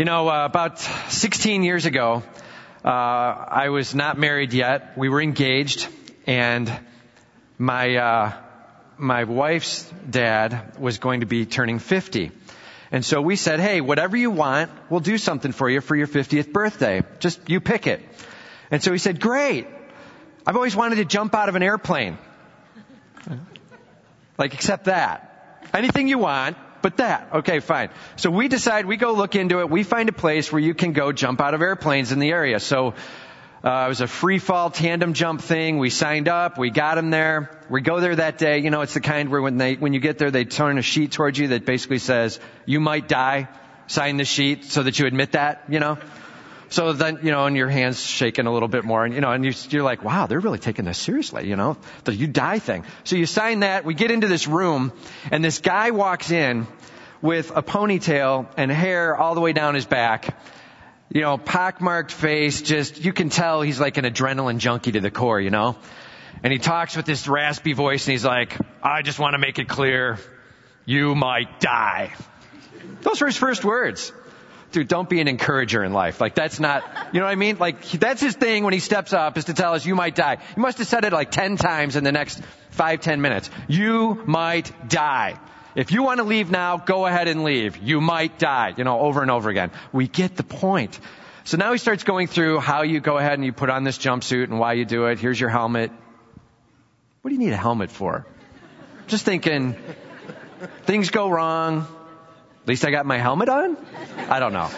You know, uh, about 16 years ago, uh, I was not married yet. We were engaged, and my uh, my wife's dad was going to be turning 50. And so we said, hey, whatever you want, we'll do something for you for your 50th birthday. Just you pick it. And so he said, great. I've always wanted to jump out of an airplane. Like, except that. Anything you want, but that. Okay, fine. So we decide, we go look into it, we find a place where you can go jump out of airplanes in the area. So, uh, it was a free fall tandem jump thing. We signed up. We got him there. We go there that day. You know, it's the kind where when they, when you get there, they turn a sheet towards you that basically says, you might die. Sign the sheet so that you admit that, you know? So then, you know, and your hands shaking a little bit more, and you know, and you, you're like, wow, they're really taking this seriously, you know, the you die thing. So you sign that. We get into this room, and this guy walks in with a ponytail and hair all the way down his back. You know, pockmarked face, just, you can tell he's like an adrenaline junkie to the core, you know? And he talks with this raspy voice and he's like, I just want to make it clear, you might die. Those were his first words dude, don't be an encourager in life. Like that's not, you know what I mean? Like that's his thing when he steps up is to tell us you might die. He must have said it like 10 times in the next five, ten minutes. You might die. If you want to leave now, go ahead and leave. You might die, you know, over and over again. We get the point. So now he starts going through how you go ahead and you put on this jumpsuit and why you do it. Here's your helmet. What do you need a helmet for? Just thinking, things go wrong. At least I got my helmet on? I don't know.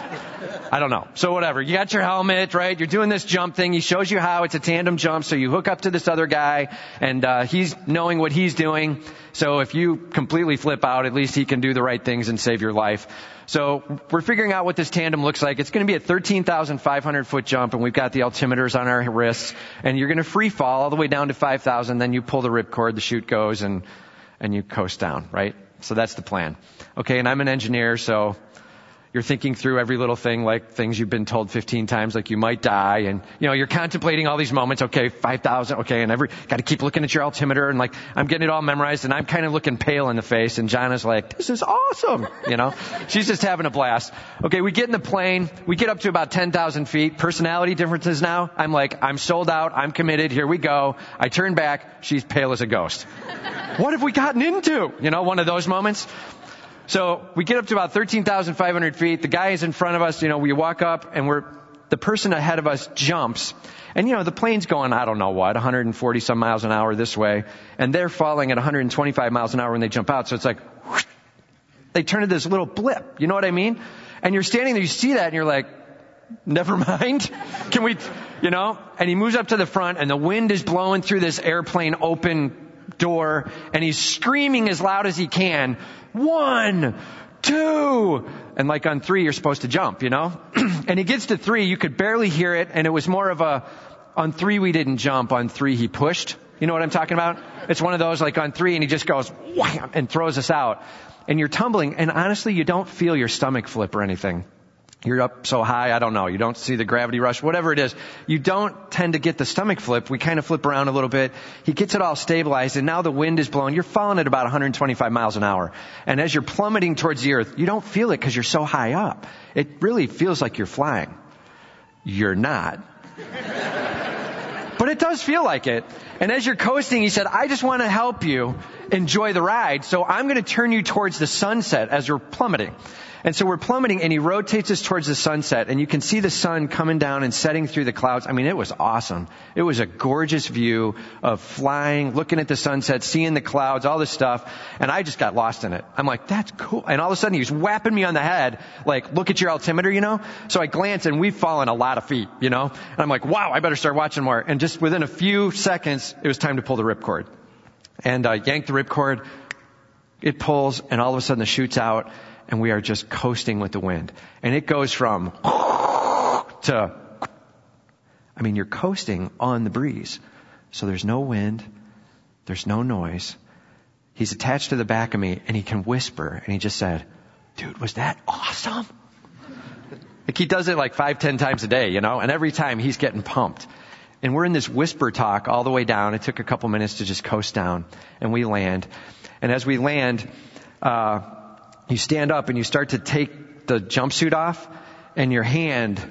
I don't know. So whatever. You got your helmet, right? You're doing this jump thing. He shows you how it's a tandem jump. So you hook up to this other guy and, uh, he's knowing what he's doing. So if you completely flip out, at least he can do the right things and save your life. So we're figuring out what this tandem looks like. It's going to be a 13,500 foot jump and we've got the altimeters on our wrists and you're going to free fall all the way down to 5,000. Then you pull the ripcord, the chute goes and, and you coast down, right? So that's the plan. Okay, and I'm an engineer, so you're thinking through every little thing, like things you've been told 15 times, like you might die, and you know you're contemplating all these moments. Okay, 5,000. Okay, and every got to keep looking at your altimeter, and like I'm getting it all memorized, and I'm kind of looking pale in the face, and Jana's like, "This is awesome," you know. She's just having a blast. Okay, we get in the plane, we get up to about 10,000 feet. Personality differences now. I'm like, I'm sold out. I'm committed. Here we go. I turn back. She's pale as a ghost. What have we gotten into? You know, one of those moments. So we get up to about 13,500 feet. The guy is in front of us. You know, we walk up and we're, the person ahead of us jumps. And you know, the plane's going, I don't know what, 140 some miles an hour this way. And they're falling at 125 miles an hour when they jump out. So it's like, whoosh, they turn into this little blip. You know what I mean? And you're standing there, you see that and you're like, never mind. Can we, you know? And he moves up to the front and the wind is blowing through this airplane open door and he's screaming as loud as he can, one, two, and like on three you're supposed to jump, you know? and he gets to three, you could barely hear it and it was more of a, on three we didn't jump, on three he pushed. You know what I'm talking about? It's one of those like on three and he just goes wham and throws us out. And you're tumbling and honestly you don't feel your stomach flip or anything you're up so high, I don't know, you don't see the gravity rush, whatever it is, you don't tend to get the stomach flip. We kind of flip around a little bit. He gets it all stabilized and now the wind is blowing. You're falling at about 125 miles an hour. And as you're plummeting towards the earth, you don't feel it because you're so high up. It really feels like you're flying. You're not. but it does feel like it. And as you're coasting, he said, I just want to help you enjoy the ride. So I'm going to turn you towards the sunset as you're plummeting. And so we're plummeting and he rotates us towards the sunset and you can see the sun coming down and setting through the clouds. I mean, it was awesome. It was a gorgeous view of flying, looking at the sunset, seeing the clouds, all this stuff. And I just got lost in it. I'm like, that's cool. And all of a sudden he was whapping me on the head, like, look at your altimeter, you know? So I glance and we've fallen a lot of feet, you know? And I'm like, wow, I better start watching more. And just within a few seconds, it was time to pull the ripcord. And, uh, yank the ripcord. It pulls and all of a sudden the chute's out and we are just coasting with the wind. And it goes from to, I mean, you're coasting on the breeze. So there's no wind. There's no noise. He's attached to the back of me and he can whisper and he just said, dude, was that awesome? Like he does it like five, ten times a day, you know, and every time he's getting pumped. And we're in this whisper talk all the way down. It took a couple minutes to just coast down and we land. And as we land, uh, you stand up and you start to take the jumpsuit off and your hand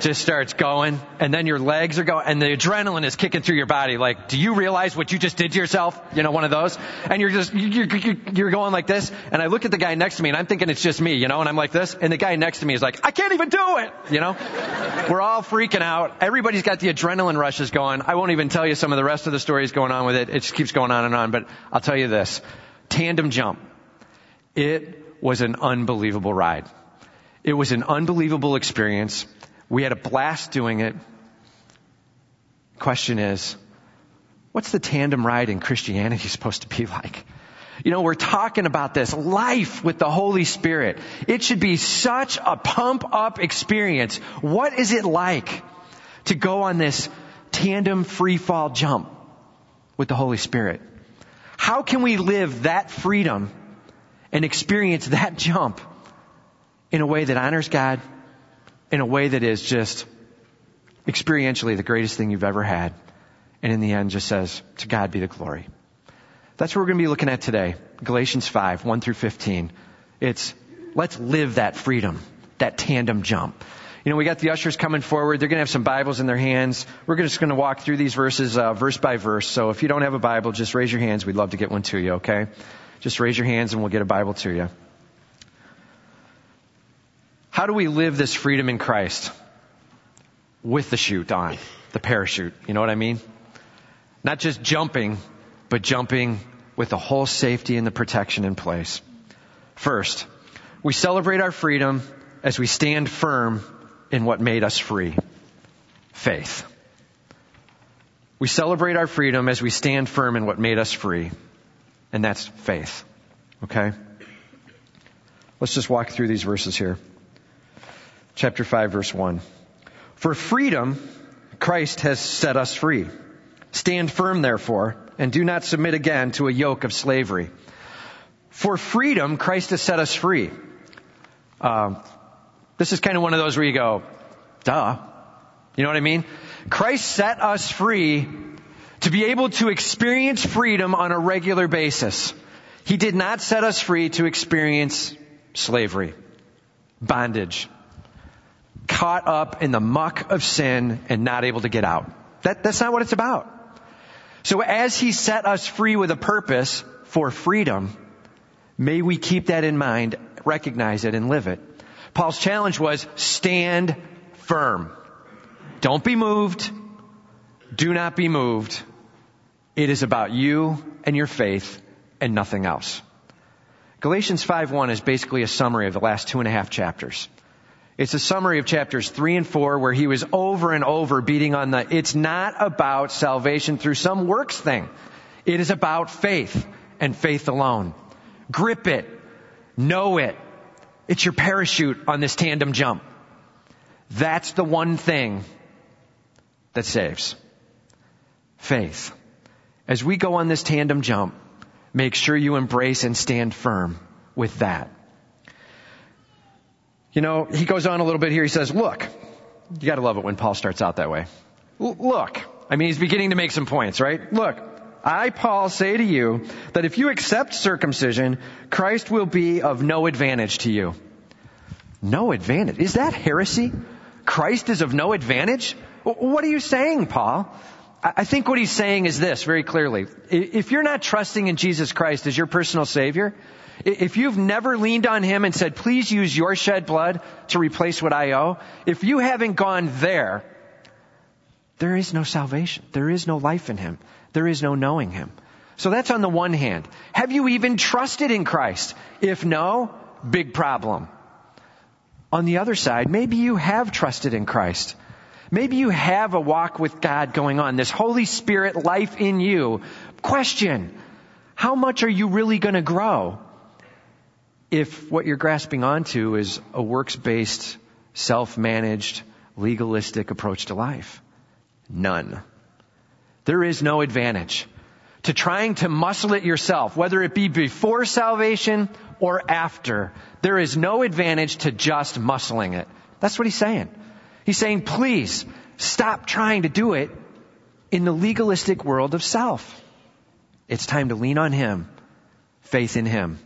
just starts going and then your legs are going and the adrenaline is kicking through your body. Like do you realize what you just did to yourself? You know one of those? And you're just you're, you're going like this and i look at the guy next to me and i'm thinking it's just me you know and i'm like this and the guy next to me is like i can't even do it you know? We're all freaking out. Everybody's got the adrenaline rushes going. I won't even tell you some of the rest of the stories going on with it. It just keeps going on and on. But i'll tell you this. Tandem jump it was an unbelievable ride it was an unbelievable experience we had a blast doing it. Question is, what's the tandem ride in Christianity supposed to be like? You know, we're talking about this life with the Holy Spirit. It should be such a pump up experience. What is it like to go on this tandem free fall jump with the Holy Spirit? How can we live that freedom and experience that jump in a way that honors God in a way that is just experientially the greatest thing you've ever had. And in the end just says, to God be the glory. That's what we're going to be looking at today. Galatians 5, 1 through 15. It's, let's live that freedom, that tandem jump. You know, we got the ushers coming forward. They're going to have some Bibles in their hands. We're just going to walk through these verses, uh, verse by verse. So if you don't have a Bible, just raise your hands. We'd love to get one to you, okay? Just raise your hands and we'll get a Bible to you. How do we live this freedom in Christ? With the chute on, the parachute. You know what I mean? Not just jumping, but jumping with the whole safety and the protection in place. First, we celebrate our freedom as we stand firm in what made us free. Faith. We celebrate our freedom as we stand firm in what made us free. And that's faith. Okay? Let's just walk through these verses here chapter 5 verse 1. For freedom, Christ has set us free. Stand firm therefore, and do not submit again to a yoke of slavery. For freedom, Christ has set us free. Uh, this is kind of one of those where you go, duh. You know what I mean? Christ set us free to be able to experience freedom on a regular basis. He did not set us free to experience slavery, bondage, caught up in the muck of sin and not able to get out. That, that's not what it's about. So as He set us free with a purpose for freedom, may we keep that in mind, recognize it, and live it. Paul's challenge was stand firm. Don't be moved. Do not be moved. It is about you and your faith and nothing else. Galatians 5.1 is basically a summary of the last two and a half chapters. It's a summary of chapters three and four where he was over and over beating on the, it's not about salvation through some works thing. It is about faith and faith alone. Grip it. Know it. It's your parachute on this tandem jump. That's the one thing that saves. Faith. As we go on this tandem jump, make sure you embrace and stand firm with that. You know, he goes on a little bit here. He says, look, you gotta love it when Paul starts out that way. L- look, I mean, he's beginning to make some points, right? Look, I, Paul, say to you that if you accept circumcision, Christ will be of no advantage to you. No advantage? Is that heresy? Christ is of no advantage? What are you saying, Paul? I think what he's saying is this very clearly. If you're not trusting in Jesus Christ as your personal Savior, if you've never leaned on Him and said, please use your shed blood to replace what I owe, if you haven't gone there, there is no salvation. There is no life in Him. There is no knowing Him. So that's on the one hand. Have you even trusted in Christ? If no, big problem. On the other side, maybe you have trusted in Christ. Maybe you have a walk with God going on, this Holy Spirit life in you. Question, how much are you really going to grow? if what you're grasping onto is a works based, self managed, legalistic approach to life? None. There is no advantage to trying to muscle it yourself, whether it be before salvation or after. There is no advantage to just muscling it. That's what he's saying. He's saying, please stop trying to do it in the legalistic world of self. It's time to lean on him, faith in him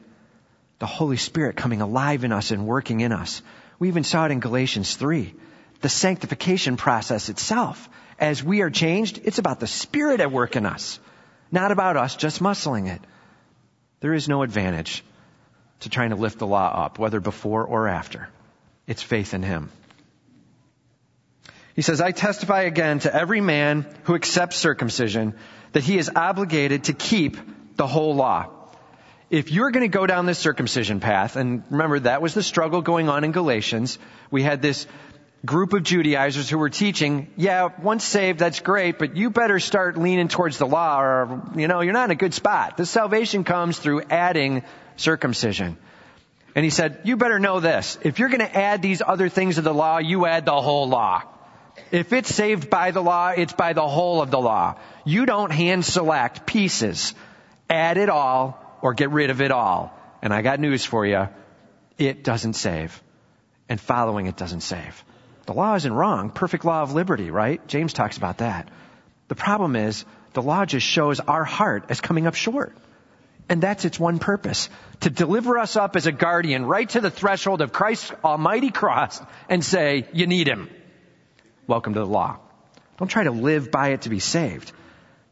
the Holy Spirit coming alive in us and working in us. We even saw it in Galatians 3. The sanctification process itself. As we are changed, it's about the Spirit at work in us, not about us just muscling it. There is no advantage to trying to lift the law up, whether before or after. It's faith in Him. He says, I testify again to every man who accepts circumcision that he is obligated to keep the whole law. If you're going to go down this circumcision path, and remember that was the struggle going on in Galatians, we had this group of Judaizers who were teaching, yeah, once saved, that's great, but you better start leaning towards the law or, you know, you're not in a good spot. The salvation comes through adding circumcision. And he said, you better know this. If you're going to add these other things to the law, you add the whole law. If it's saved by the law, it's by the whole of the law. You don't hand select pieces. Add it all or get rid of it all. And I got news for you. It doesn't save. And following it doesn't save. The law isn't wrong. Perfect law of liberty, right? James talks about that. The problem is the law just shows our heart as coming up short. And that's its one purpose. To deliver us up as a guardian right to the threshold of Christ's almighty cross and say, you need him. Welcome to the law. Don't try to live by it to be saved.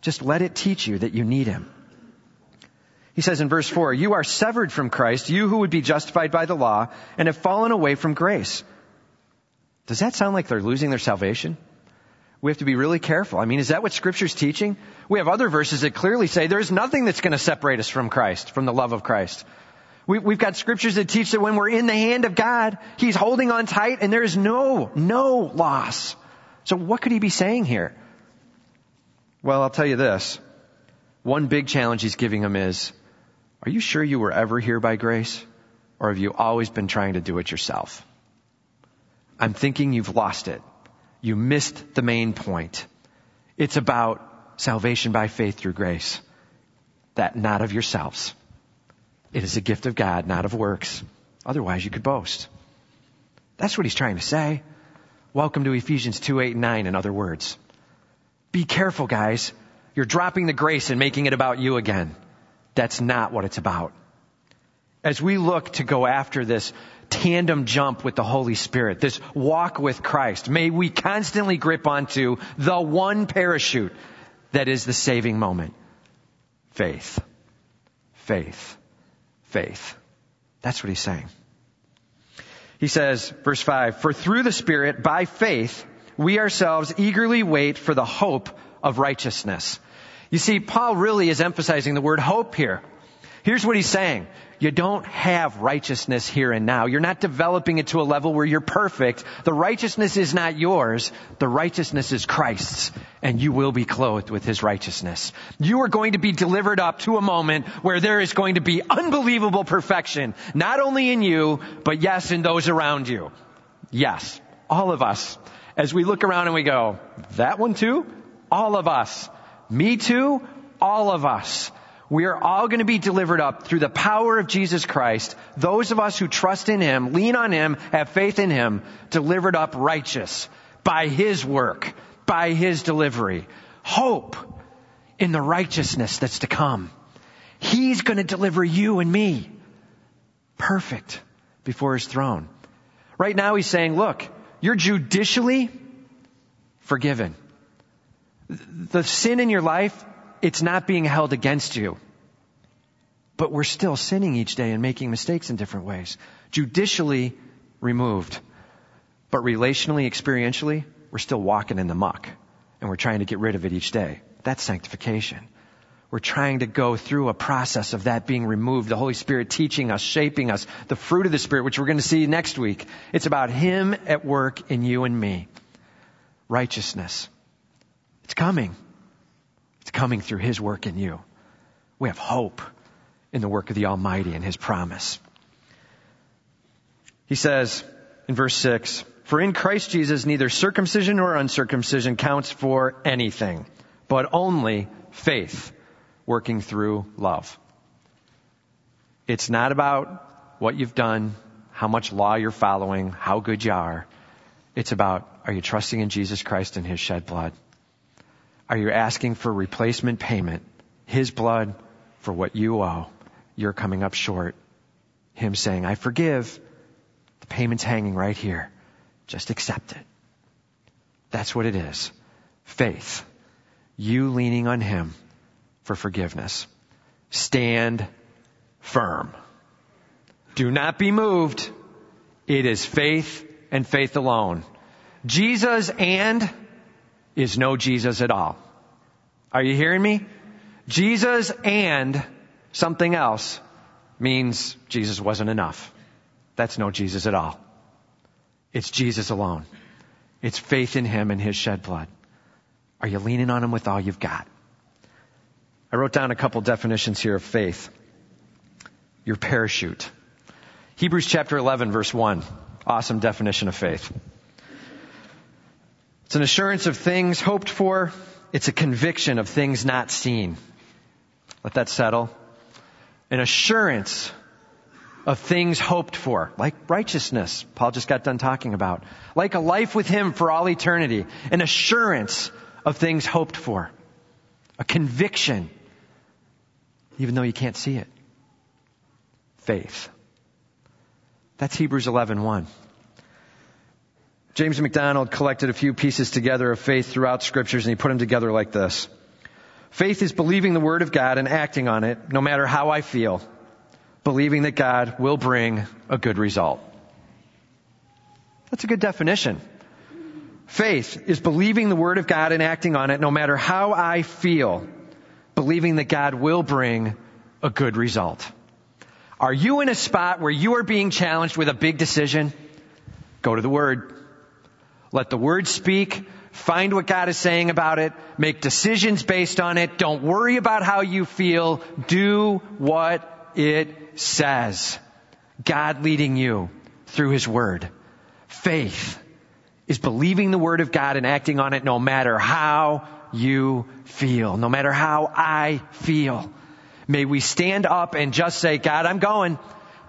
Just let it teach you that you need him. He says in verse 4, You are severed from Christ, you who would be justified by the law, and have fallen away from grace. Does that sound like they're losing their salvation? We have to be really careful. I mean, is that what Scripture's teaching? We have other verses that clearly say there's nothing that's going to separate us from Christ, from the love of Christ. We, have got scriptures that teach that when we're in the hand of God, He's holding on tight and there is no, no loss. So what could He be saying here? Well, I'll tell you this. One big challenge He's giving them is, are you sure you were ever here by grace? Or have you always been trying to do it yourself? I'm thinking you've lost it. You missed the main point. It's about salvation by faith through grace. That not of yourselves. It is a gift of God, not of works. Otherwise you could boast. That's what he's trying to say. Welcome to Ephesians 2, 8, and 9, in other words. Be careful, guys. You're dropping the grace and making it about you again. That's not what it's about. As we look to go after this tandem jump with the Holy Spirit, this walk with Christ, may we constantly grip onto the one parachute that is the saving moment. Faith. Faith. Faith. That's what he's saying. He says, verse 5, For through the Spirit, by faith, we ourselves eagerly wait for the hope of righteousness. You see, Paul really is emphasizing the word hope here. Here's what he's saying. You don't have righteousness here and now. You're not developing it to a level where you're perfect. The righteousness is not yours. The righteousness is Christ's, and you will be clothed with his righteousness. You are going to be delivered up to a moment where there is going to be unbelievable perfection, not only in you, but yes, in those around you. Yes, all of us. As we look around and we go, that one too? All of us. Me too? All of us. We are all going to be delivered up through the power of Jesus Christ. Those of us who trust in Him, lean on Him, have faith in Him, delivered up righteous by His work, by His delivery. Hope in the righteousness that's to come. He's going to deliver you and me perfect before His throne. Right now He's saying, look, you're judicially forgiven the sin in your life, it's not being held against you. But we're still sinning each day and making mistakes in different ways. Judicially removed. But relationally, experientially, we're still walking in the muck. And we're trying to get rid of it each day. That's sanctification. We're trying to go through a process of that being removed. The Holy Spirit teaching us, shaping us, the fruit of the Spirit, which we're going to see next week. It's about Him at work in you and me. Righteousness. It's coming. It's coming through His work in you. We have hope in the work of the Almighty and His promise. He says in verse 6, For in Christ Jesus neither circumcision nor uncircumcision counts for anything, but only faith working through love. It's not about what you've done, how much law you're following, how good you are. It's about, are you trusting in Jesus Christ and His shed blood? Are you asking for replacement payment? His blood for what you owe. You're coming up short. Him saying, I forgive. The payment's hanging right here. Just accept it. That's what it is. Faith. You leaning on Him for forgiveness. Stand firm. Do not be moved. It is faith and faith alone. Jesus and is no Jesus at all. Are you hearing me? Jesus and something else means Jesus wasn't enough. That's no Jesus at all. It's Jesus alone. It's faith in Him and His shed blood. Are you leaning on Him with all you've got? I wrote down a couple definitions here of faith. Your parachute. Hebrews chapter 11 verse 1. Awesome definition of faith. It's an assurance of things hoped for. It's a conviction of things not seen. Let that settle. An assurance of things hoped for, like righteousness, Paul just got done talking about, like a life with Him for all eternity, an assurance of things hoped for, a conviction, even though you can't see it. Faith. That's Hebrews 11:1. James MacDonald collected a few pieces together of faith throughout scriptures and he put them together like this. Faith is believing the word of God and acting on it no matter how I feel, believing that God will bring a good result. That's a good definition. Faith is believing the word of God and acting on it no matter how I feel, believing that God will bring a good result. Are you in a spot where you are being challenged with a big decision? Go to the Word. Let the Word speak. Find what God is saying about it. Make decisions based on it. Don't worry about how you feel. Do what it says. God leading you through His Word. Faith is believing the Word of God and acting on it no matter how you feel, no matter how I feel. May we stand up and just say, God, I'm going.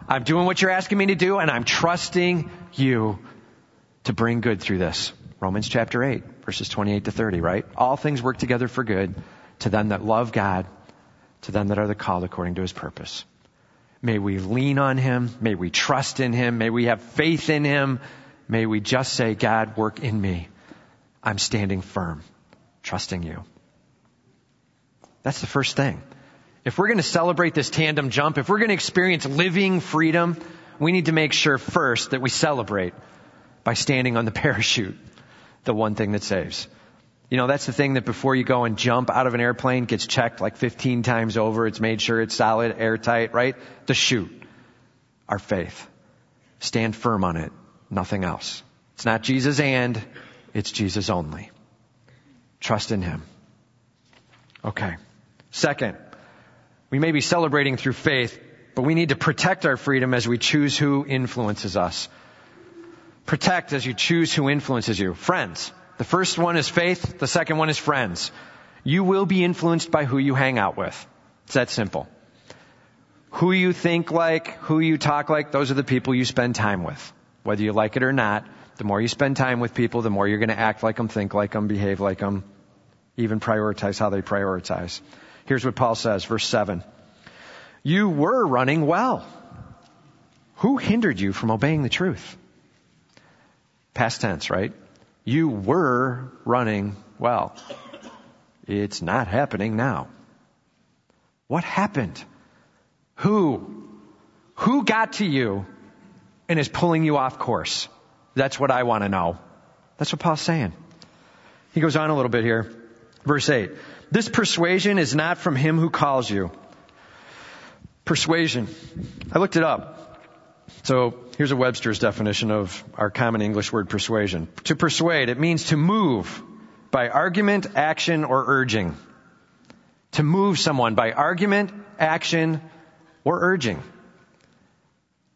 I'm doing what you're asking me to do and I'm trusting you to bring good through this. Romans chapter 8, verses 28 to 30, right? All things work together for good to them that love God, to them that are the called according to his purpose. May we lean on him. May we trust in him. May we have faith in him. May we just say, God, work in me. I'm standing firm, trusting you. That's the first thing. If we're going to celebrate this tandem jump, if we're going to experience living freedom, we need to make sure first that we celebrate by standing on the parachute, the one thing that saves. You know, that's the thing that before you go and jump out of an airplane gets checked like 15 times over. It's made sure it's solid, airtight, right? The chute. Our faith. Stand firm on it. Nothing else. It's not Jesus and, it's Jesus only. Trust in Him. Okay. Second, we may be celebrating through faith, but we need to protect our freedom as we choose who influences us. Protect as you choose who influences you. Friends. The first one is faith. The second one is friends. You will be influenced by who you hang out with. It's that simple. Who you think like, who you talk like, those are the people you spend time with. Whether you like it or not, the more you spend time with people, the more you're going to act like them, think like them, behave like them, even prioritize how they prioritize. Here's what Paul says, verse 7. You were running well. Who hindered you from obeying the truth? Past tense, right? You were running well. It's not happening now. What happened? Who? Who got to you and is pulling you off course? That's what I want to know. That's what Paul's saying. He goes on a little bit here. Verse 8. This persuasion is not from him who calls you. Persuasion. I looked it up. So here's a Webster's definition of our common English word persuasion. To persuade, it means to move by argument, action, or urging. To move someone by argument, action, or urging.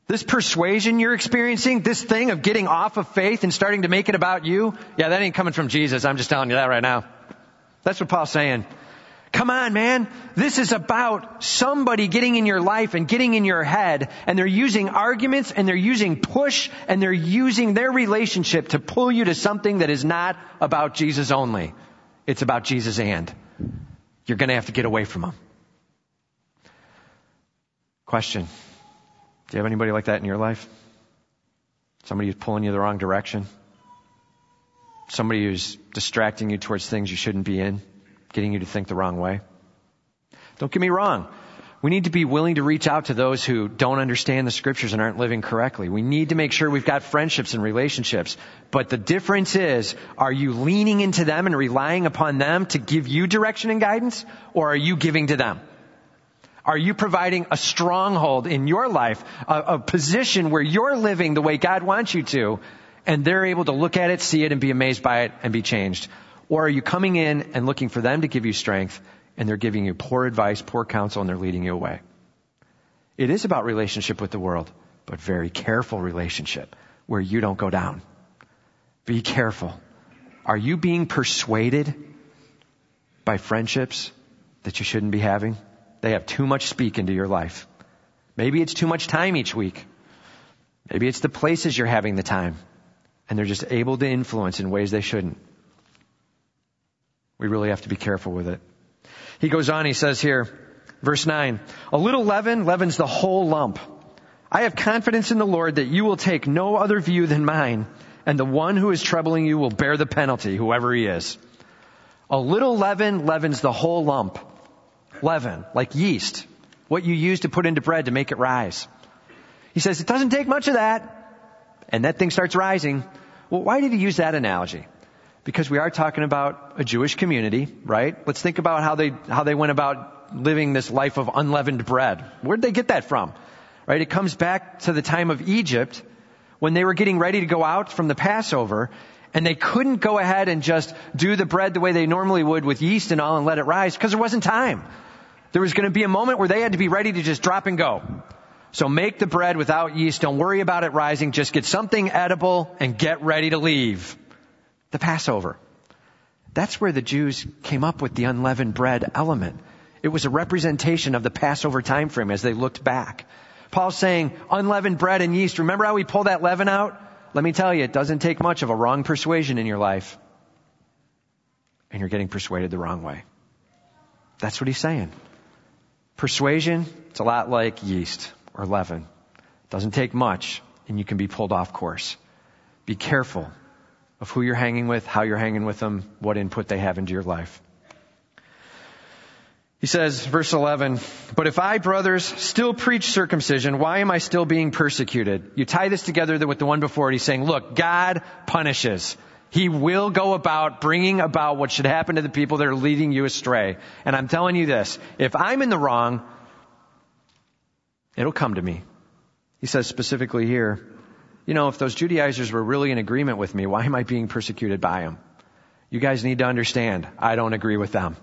This persuasion you're experiencing, this thing of getting off of faith and starting to make it about you, yeah, that ain't coming from Jesus. I'm just telling you that right now. That's what Paul's saying. Come on, man. This is about somebody getting in your life and getting in your head, and they're using arguments and they're using push and they're using their relationship to pull you to something that is not about Jesus only. It's about Jesus and. You're gonna have to get away from them. Question. Do you have anybody like that in your life? Somebody who's pulling you the wrong direction? Somebody who's distracting you towards things you shouldn't be in, getting you to think the wrong way? Don't get me wrong. We need to be willing to reach out to those who don't understand the scriptures and aren't living correctly. We need to make sure we've got friendships and relationships. But the difference is, are you leaning into them and relying upon them to give you direction and guidance? Or are you giving to them? Are you providing a stronghold in your life, a, a position where you're living the way God wants you to, and they're able to look at it, see it, and be amazed by it and be changed? Or are you coming in and looking for them to give you strength and they're giving you poor advice, poor counsel, and they're leading you away. It is about relationship with the world, but very careful relationship where you don't go down. Be careful. Are you being persuaded by friendships that you shouldn't be having? They have too much speak into your life. Maybe it's too much time each week. Maybe it's the places you're having the time and they're just able to influence in ways they shouldn't. We really have to be careful with it. He goes on, he says here, verse 9, a little leaven leavens the whole lump. I have confidence in the Lord that you will take no other view than mine, and the one who is troubling you will bear the penalty, whoever he is. A little leaven leavens the whole lump. Leaven, like yeast, what you use to put into bread to make it rise. He says it doesn't take much of that, and that thing starts rising. Well, why did he use that analogy? Because we are talking about a Jewish community, right? Let's think about how they, how they went about living this life of unleavened bread. Where'd they get that from? Right? It comes back to the time of Egypt when they were getting ready to go out from the Passover and they couldn't go ahead and just do the bread the way they normally would with yeast and all and let it rise because there wasn't time. There was going to be a moment where they had to be ready to just drop and go. So make the bread without yeast. Don't worry about it rising. Just get something edible and get ready to leave the Passover. That's where the Jews came up with the unleavened bread element. It was a representation of the Passover time frame as they looked back. Paul's saying unleavened bread and yeast. Remember how we pull that leaven out? Let me tell you, it doesn't take much of a wrong persuasion in your life. And you're getting persuaded the wrong way. That's what he's saying. Persuasion, it's a lot like yeast or leaven. It doesn't take much and you can be pulled off course. Be careful of who you're hanging with, how you're hanging with them, what input they have into your life. He says, verse 11, but if I, brothers, still preach circumcision, why am I still being persecuted? You tie this together with the one before it. He's saying, look, God punishes. He will go about bringing about what should happen to the people that are leading you astray. And I'm telling you this, if I'm in the wrong, it'll come to me. He says specifically here, you know, if those Judaizers were really in agreement with me, why am I being persecuted by them? You guys need to understand, I don't agree with them.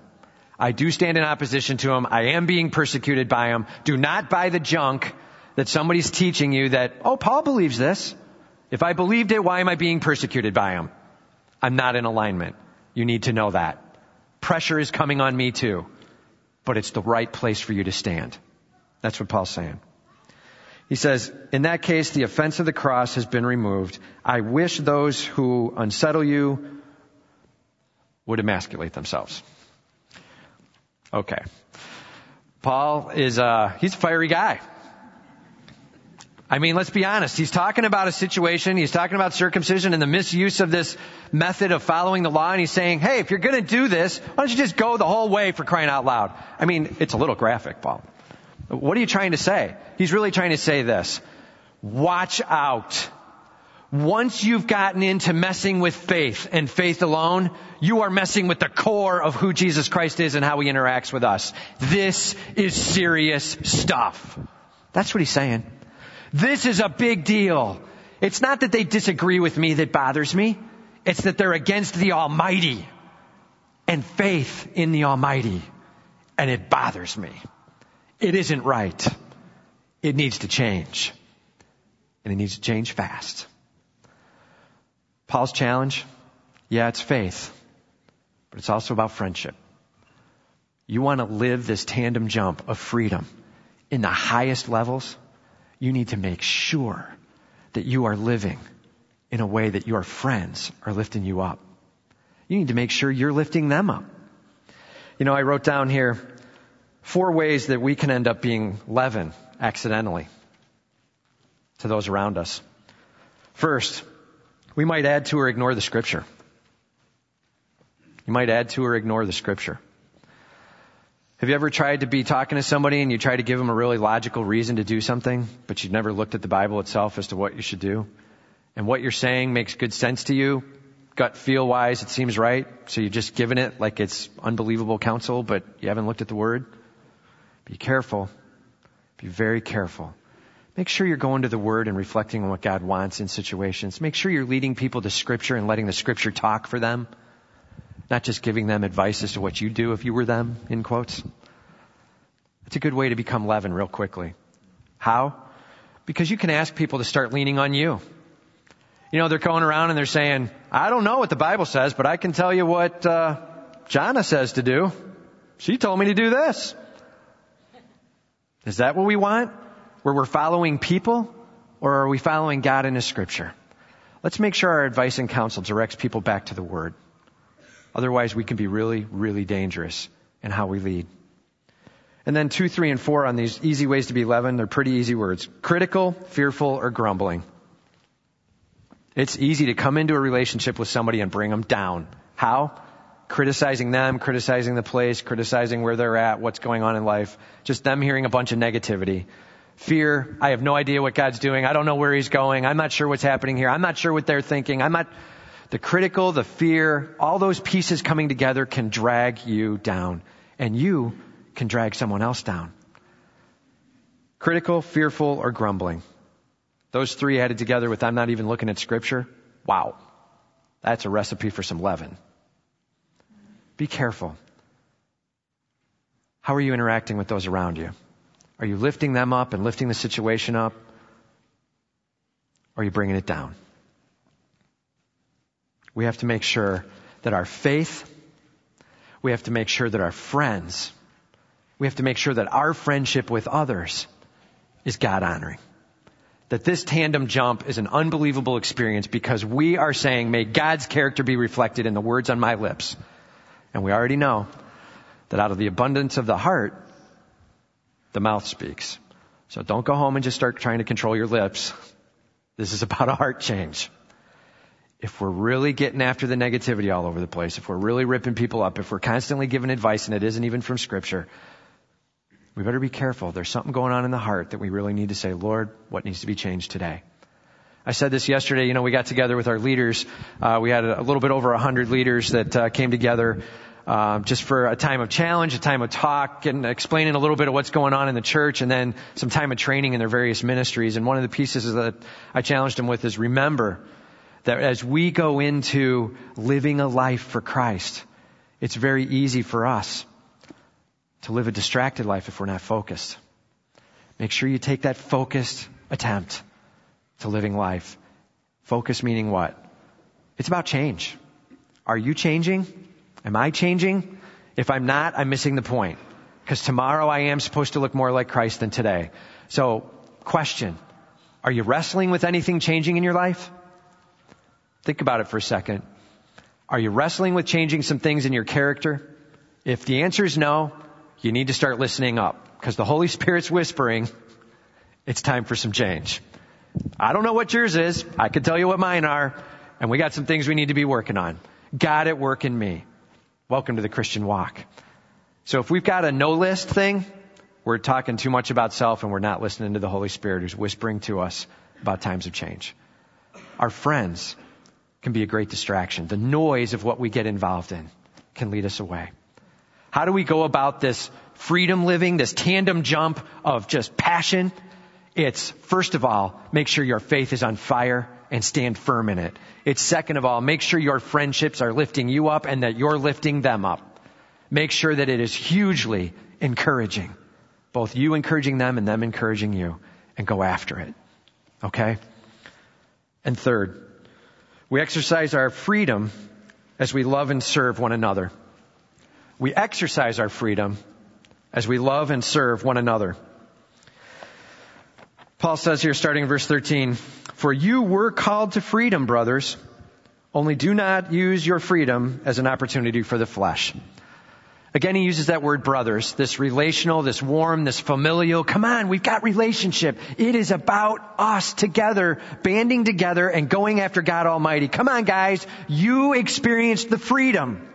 I do stand in opposition to them. I am being persecuted by them. Do not buy the junk that somebody's teaching you that, oh, Paul believes this. If I believed it, why am I being persecuted by him? I'm not in alignment. You need to know that. Pressure is coming on me too. But it's the right place for you to stand. That's what Paul's saying. He says, in that case, the offense of the cross has been removed. I wish those who unsettle you would emasculate themselves. Okay. Paul is, uh, he's a fiery guy. I mean, let's be honest. He's talking about a situation. He's talking about circumcision and the misuse of this method of following the law. And he's saying, hey, if you're going to do this, why don't you just go the whole way for crying out loud? I mean, it's a little graphic, Paul. What are you trying to say? He's really trying to say this. Watch out. Once you've gotten into messing with faith and faith alone, you are messing with the core of who Jesus Christ is and how he interacts with us. This is serious stuff. That's what he's saying. This is a big deal. It's not that they disagree with me that bothers me. It's that they're against the Almighty and faith in the Almighty. And it bothers me. It isn't right. It needs to change. And it needs to change fast. Paul's challenge, yeah, it's faith, but it's also about friendship. You want to live this tandem jump of freedom in the highest levels, you need to make sure that you are living in a way that your friends are lifting you up. You need to make sure you're lifting them up. You know, I wrote down here, four ways that we can end up being leaven accidentally to those around us. First, we might add to or ignore the scripture. You might add to or ignore the scripture. Have you ever tried to be talking to somebody and you try to give them a really logical reason to do something, but you've never looked at the Bible itself as to what you should do? And what you're saying makes good sense to you, gut feel wise, it seems right, so you're just giving it like it's unbelievable counsel, but you haven't looked at the Word? Be careful. Be very careful. Make sure you're going to the Word and reflecting on what God wants in situations. Make sure you're leading people to Scripture and letting the Scripture talk for them. Not just giving them advice as to what you do if you were them, in quotes. It's a good way to become leaven real quickly. How? Because you can ask people to start leaning on you. You know, they're going around and they're saying, I don't know what the Bible says, but I can tell you what uh, says to do. She told me to do this. Is that what we want? Where we're following people? Or are we following God in His Scripture? Let's make sure our advice and counsel directs people back to the Word. Otherwise, we can be really, really dangerous in how we lead. And then two, three, and four on these easy ways to be leaven, they're pretty easy words. Critical, fearful, or grumbling. It's easy to come into a relationship with somebody and bring them down. How? Criticizing them, criticizing the place, criticizing where they're at, what's going on in life. Just them hearing a bunch of negativity. Fear, I have no idea what God's doing. I don't know where He's going. I'm not sure what's happening here. I'm not sure what they're thinking. I'm not, the critical, the fear, all those pieces coming together can drag you down. And you can drag someone else down. Critical, fearful, or grumbling. Those three added together with I'm not even looking at scripture. Wow. That's a recipe for some leaven. Be careful. How are you interacting with those around you? Are you lifting them up and lifting the situation up? Or are you bringing it down? We have to make sure that our faith, we have to make sure that our friends, we have to make sure that our friendship with others is God honoring. That this tandem jump is an unbelievable experience because we are saying, may God's character be reflected in the words on my lips. And we already know that out of the abundance of the heart, the mouth speaks. So don't go home and just start trying to control your lips. This is about a heart change if we're really getting after the negativity all over the place, if we're really ripping people up, if we're constantly giving advice and it isn't even from scripture, we better be careful. There's something going on in the heart that we really need to say, Lord, what needs to be changed today? I said this yesterday, you know, we got together with our leaders. Uh, we had a, little bit over a hundred leaders that uh, came together uh, just for a time of challenge, a time of talk, and explaining a little bit of what's going on in the church, and then some time of training in their various ministries. And one of the pieces that I challenged them with is remember that as we go into living a life for Christ, it's very easy for us to live a distracted life if we're not focused. Make sure you take that focused attempt to living life. Focus meaning what? It's about change. Are you changing? Am I changing? If I'm not, I'm missing the point. Because tomorrow I am supposed to look more like Christ than today. So, question. Are you wrestling with anything changing in your life? Think about it for a second. Are you wrestling with changing some things in your character? If the answer is no, you need to start listening up because the Holy Spirit's whispering, it's time for some change. I don't know what yours is. I can tell you what mine are. And we got some things we need to be working on. God at work in me. Welcome to the Christian walk. So if we've got a no list thing, we're talking too much about self and we're not listening to the Holy Spirit who's whispering to us about times of change. Our friends, can be a great distraction. The noise of what we get involved in can lead us away. How do we go about this freedom living, this tandem jump of just passion? It's, first of all, make sure your faith is on fire and stand firm in it. It's second of all, make sure your friendships are lifting you up and that you're lifting them up. Make sure that it is hugely encouraging. Both you encouraging them and them encouraging you and go after it. Okay? And third, we exercise our freedom as we love and serve one another. We exercise our freedom as we love and serve one another. Paul says here, starting in verse 13, For you were called to freedom, brothers, only do not use your freedom as an opportunity for the flesh. Again, he uses that word brothers, this relational, this warm, this familial. Come on, we've got relationship. It is about us together, banding together and going after God Almighty. Come on, guys. You experienced the freedom.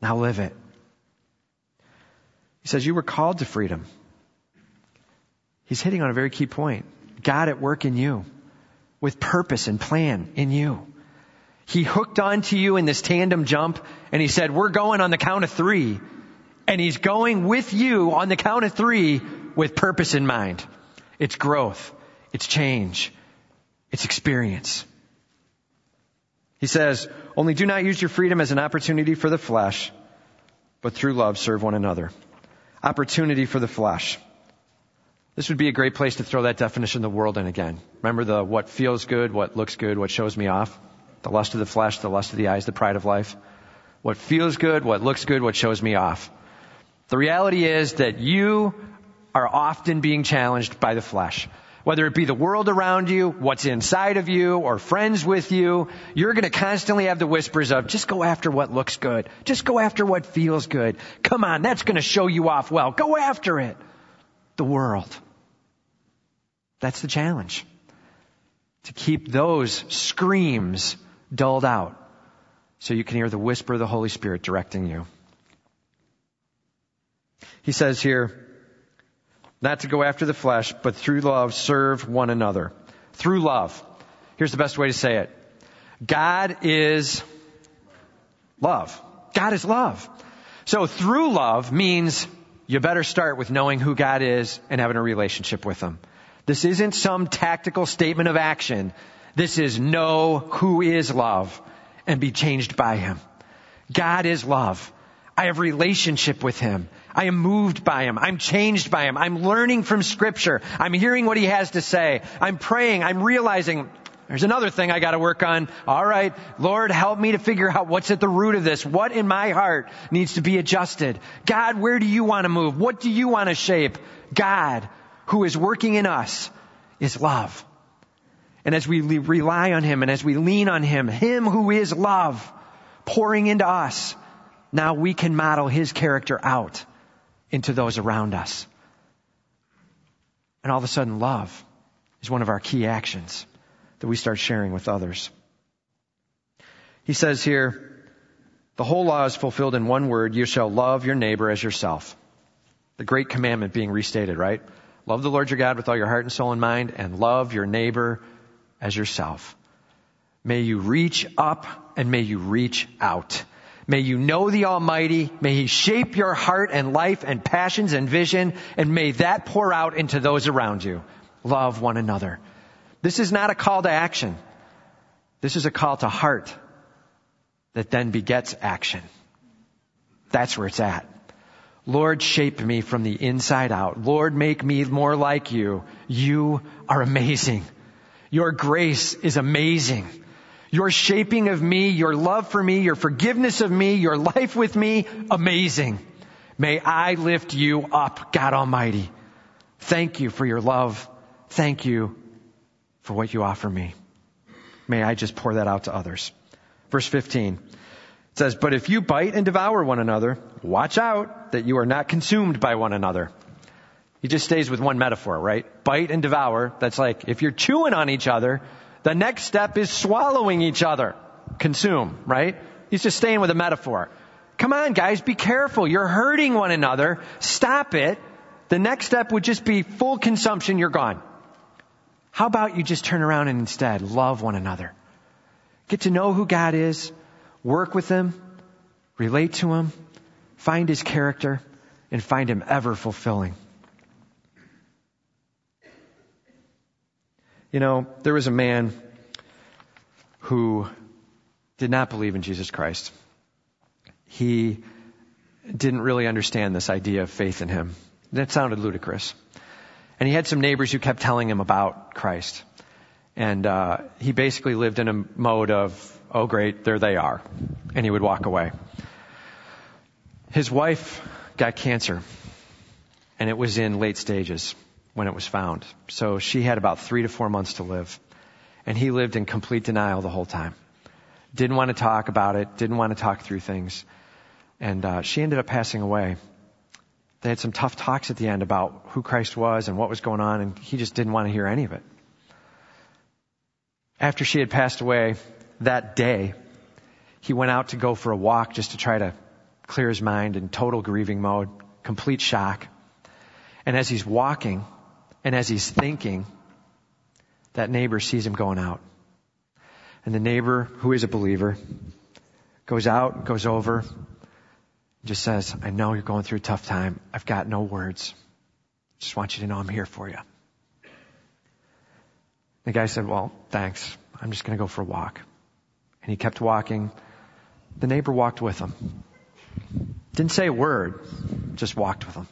Now live it. He says you were called to freedom. He's hitting on a very key point. God at work in you with purpose and plan in you. He hooked onto you in this tandem jump and he said, we're going on the count of three. And he's going with you on the count of three with purpose in mind. It's growth. It's change. It's experience. He says, only do not use your freedom as an opportunity for the flesh, but through love serve one another. Opportunity for the flesh. This would be a great place to throw that definition of the world in again. Remember the what feels good, what looks good, what shows me off? The lust of the flesh, the lust of the eyes, the pride of life. What feels good, what looks good, what shows me off. The reality is that you are often being challenged by the flesh. Whether it be the world around you, what's inside of you, or friends with you, you're going to constantly have the whispers of, just go after what looks good. Just go after what feels good. Come on, that's going to show you off well. Go after it. The world. That's the challenge. To keep those screams dulled out so you can hear the whisper of the Holy Spirit directing you. He says here, not to go after the flesh, but through love serve one another. Through love. Here's the best way to say it. God is love. God is love. So through love means you better start with knowing who God is and having a relationship with Him. This isn't some tactical statement of action. This is know who is love and be changed by him. God is love. I have relationship with him. I am moved by him. I'm changed by him. I'm learning from scripture. I'm hearing what he has to say. I'm praying. I'm realizing there's another thing I got to work on. All right, Lord, help me to figure out what's at the root of this. What in my heart needs to be adjusted? God, where do you want to move? What do you want to shape? God, who is working in us, is love. And as we rely on Him and as we lean on Him, Him who is love pouring into us, now we can model His character out into those around us. And all of a sudden love is one of our key actions that we start sharing with others. He says here, the whole law is fulfilled in one word, you shall love your neighbor as yourself. The great commandment being restated, right? Love the Lord your God with all your heart and soul and mind and love your neighbor as yourself. May you reach up and may you reach out. May you know the Almighty. May He shape your heart and life and passions and vision and may that pour out into those around you. Love one another. This is not a call to action. This is a call to heart that then begets action. That's where it's at. Lord, shape me from the inside out. Lord, make me more like you. You are amazing. Your grace is amazing. Your shaping of me, your love for me, your forgiveness of me, your life with me, amazing. May I lift you up, God Almighty. Thank you for your love. Thank you for what you offer me. May I just pour that out to others. Verse 15 says, But if you bite and devour one another, watch out that you are not consumed by one another. He just stays with one metaphor, right? Bite and devour. That's like, if you're chewing on each other, the next step is swallowing each other. Consume, right? He's just staying with a metaphor. Come on, guys, be careful. You're hurting one another. Stop it. The next step would just be full consumption. You're gone. How about you just turn around and instead love one another? Get to know who God is, work with Him, relate to Him, find His character, and find Him ever fulfilling. You know, there was a man who did not believe in Jesus Christ. He didn't really understand this idea of faith in him. That sounded ludicrous. And he had some neighbors who kept telling him about Christ. And uh, he basically lived in a mode of, oh great, there they are. And he would walk away. His wife got cancer. And it was in late stages when it was found. So she had about three to four months to live. And he lived in complete denial the whole time. Didn't want to talk about it, didn't want to talk through things. And uh, she ended up passing away. They had some tough talks at the end about who Christ was and what was going on, and he just didn't want to hear any of it. After she had passed away that day, he went out to go for a walk just to try to clear his mind in total grieving mode, complete shock. And as he's walking and as he's thinking, that neighbor sees him going out. And the neighbor, who is a believer, goes out, goes over, just says, I know you're going through a tough time. I've got no words. Just want you to know I'm here for you. The guy said, well, thanks. I'm just going to go for a walk. And he kept walking. The neighbor walked with him. Didn't say a word, just walked with him.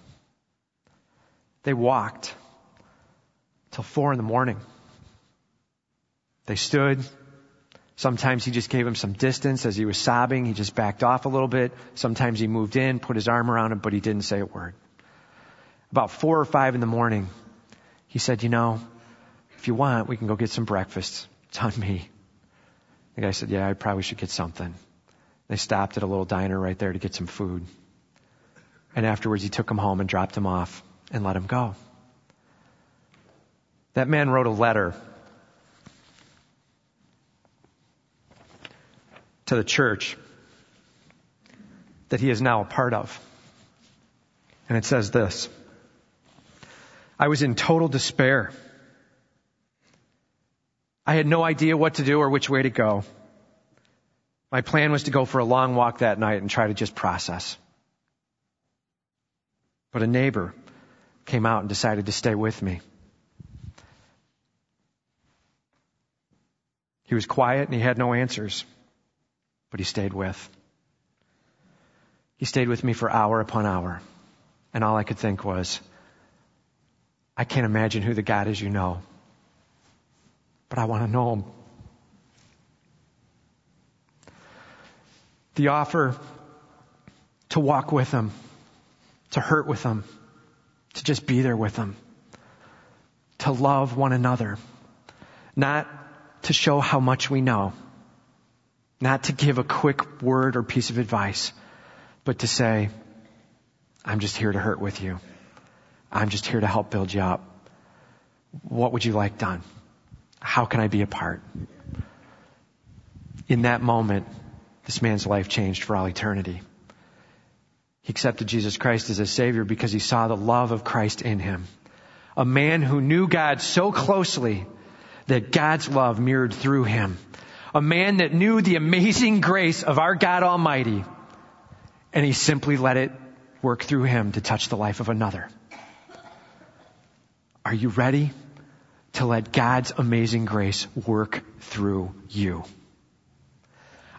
They walked till four in the morning. They stood. Sometimes he just gave him some distance as he was sobbing. He just backed off a little bit. Sometimes he moved in, put his arm around him, but he didn't say a word. About four or five in the morning, he said, you know, if you want, we can go get some breakfast. It's on me. The guy said, yeah, I probably should get something. They stopped at a little diner right there to get some food. And afterwards he took him home and dropped him off and let him go. That man wrote a letter to the church that he is now a part of. And it says this. I was in total despair. I had no idea what to do or which way to go. My plan was to go for a long walk that night and try to just process. But a neighbor came out and decided to stay with me. He was quiet and he had no answers, but he stayed with. He stayed with me for hour upon hour. And all I could think was, I can't imagine who the God is you know, but I want to know him. The offer to walk with him, to hurt with him, to just be there with him, to love one another, not to show how much we know, not to give a quick word or piece of advice, but to say, I'm just here to hurt with you. I'm just here to help build you up. What would you like done? How can I be a part? In that moment, this man's life changed for all eternity. He accepted Jesus Christ as a savior because he saw the love of Christ in him. A man who knew God so closely that God's love mirrored through him. A man that knew the amazing grace of our God Almighty and he simply let it work through him to touch the life of another. Are you ready to let God's amazing grace work through you?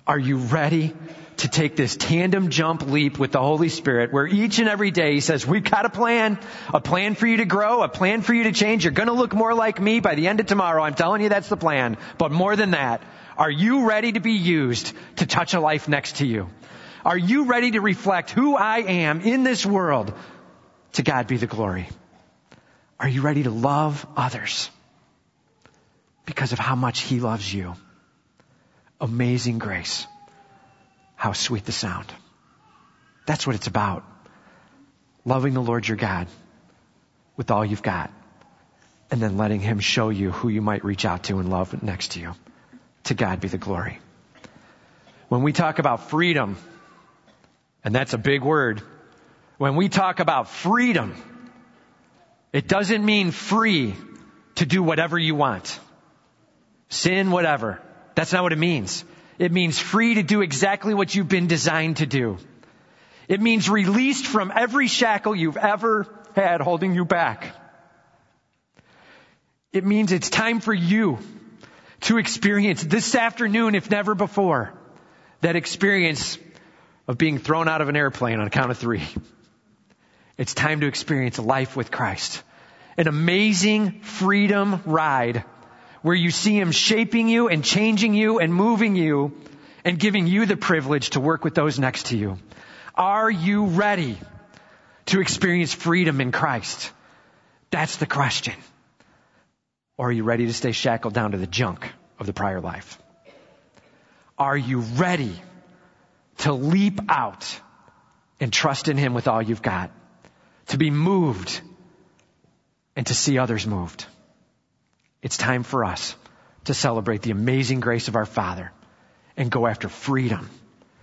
Are you ready to take this tandem jump leap with the Holy Spirit where each and every day He says, we've got a plan, a plan for you to grow, a plan for you to change. You're going to look more like me by the end of tomorrow. I'm telling you that's the plan. But more than that, are you ready to be used to touch a life next to you? Are you ready to reflect who I am in this world? To God be the glory. Are you ready to love others? Because of how much He loves you. Amazing grace. How sweet the sound. That's what it's about. Loving the Lord your God with all you've got. And then letting Him show you who you might reach out to and love next to you. To God be the glory. When we talk about freedom, and that's a big word, when we talk about freedom, it doesn't mean free to do whatever you want. Sin, whatever. That's not what it means. It means free to do exactly what you've been designed to do. It means released from every shackle you've ever had holding you back. It means it's time for you to experience this afternoon, if never before, that experience of being thrown out of an airplane on count of three. It's time to experience life with Christ. An amazing freedom ride where you see Him shaping you and changing you and moving you and giving you the privilege to work with those next to you. Are you ready to experience freedom in Christ? That's the question. Or are you ready to stay shackled down to the junk of the prior life? Are you ready to leap out and trust in Him with all you've got. To be moved and to see others moved. It's time for us to celebrate the amazing grace of our Father and go after freedom.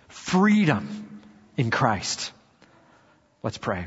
Freedom in Christ. Let's pray.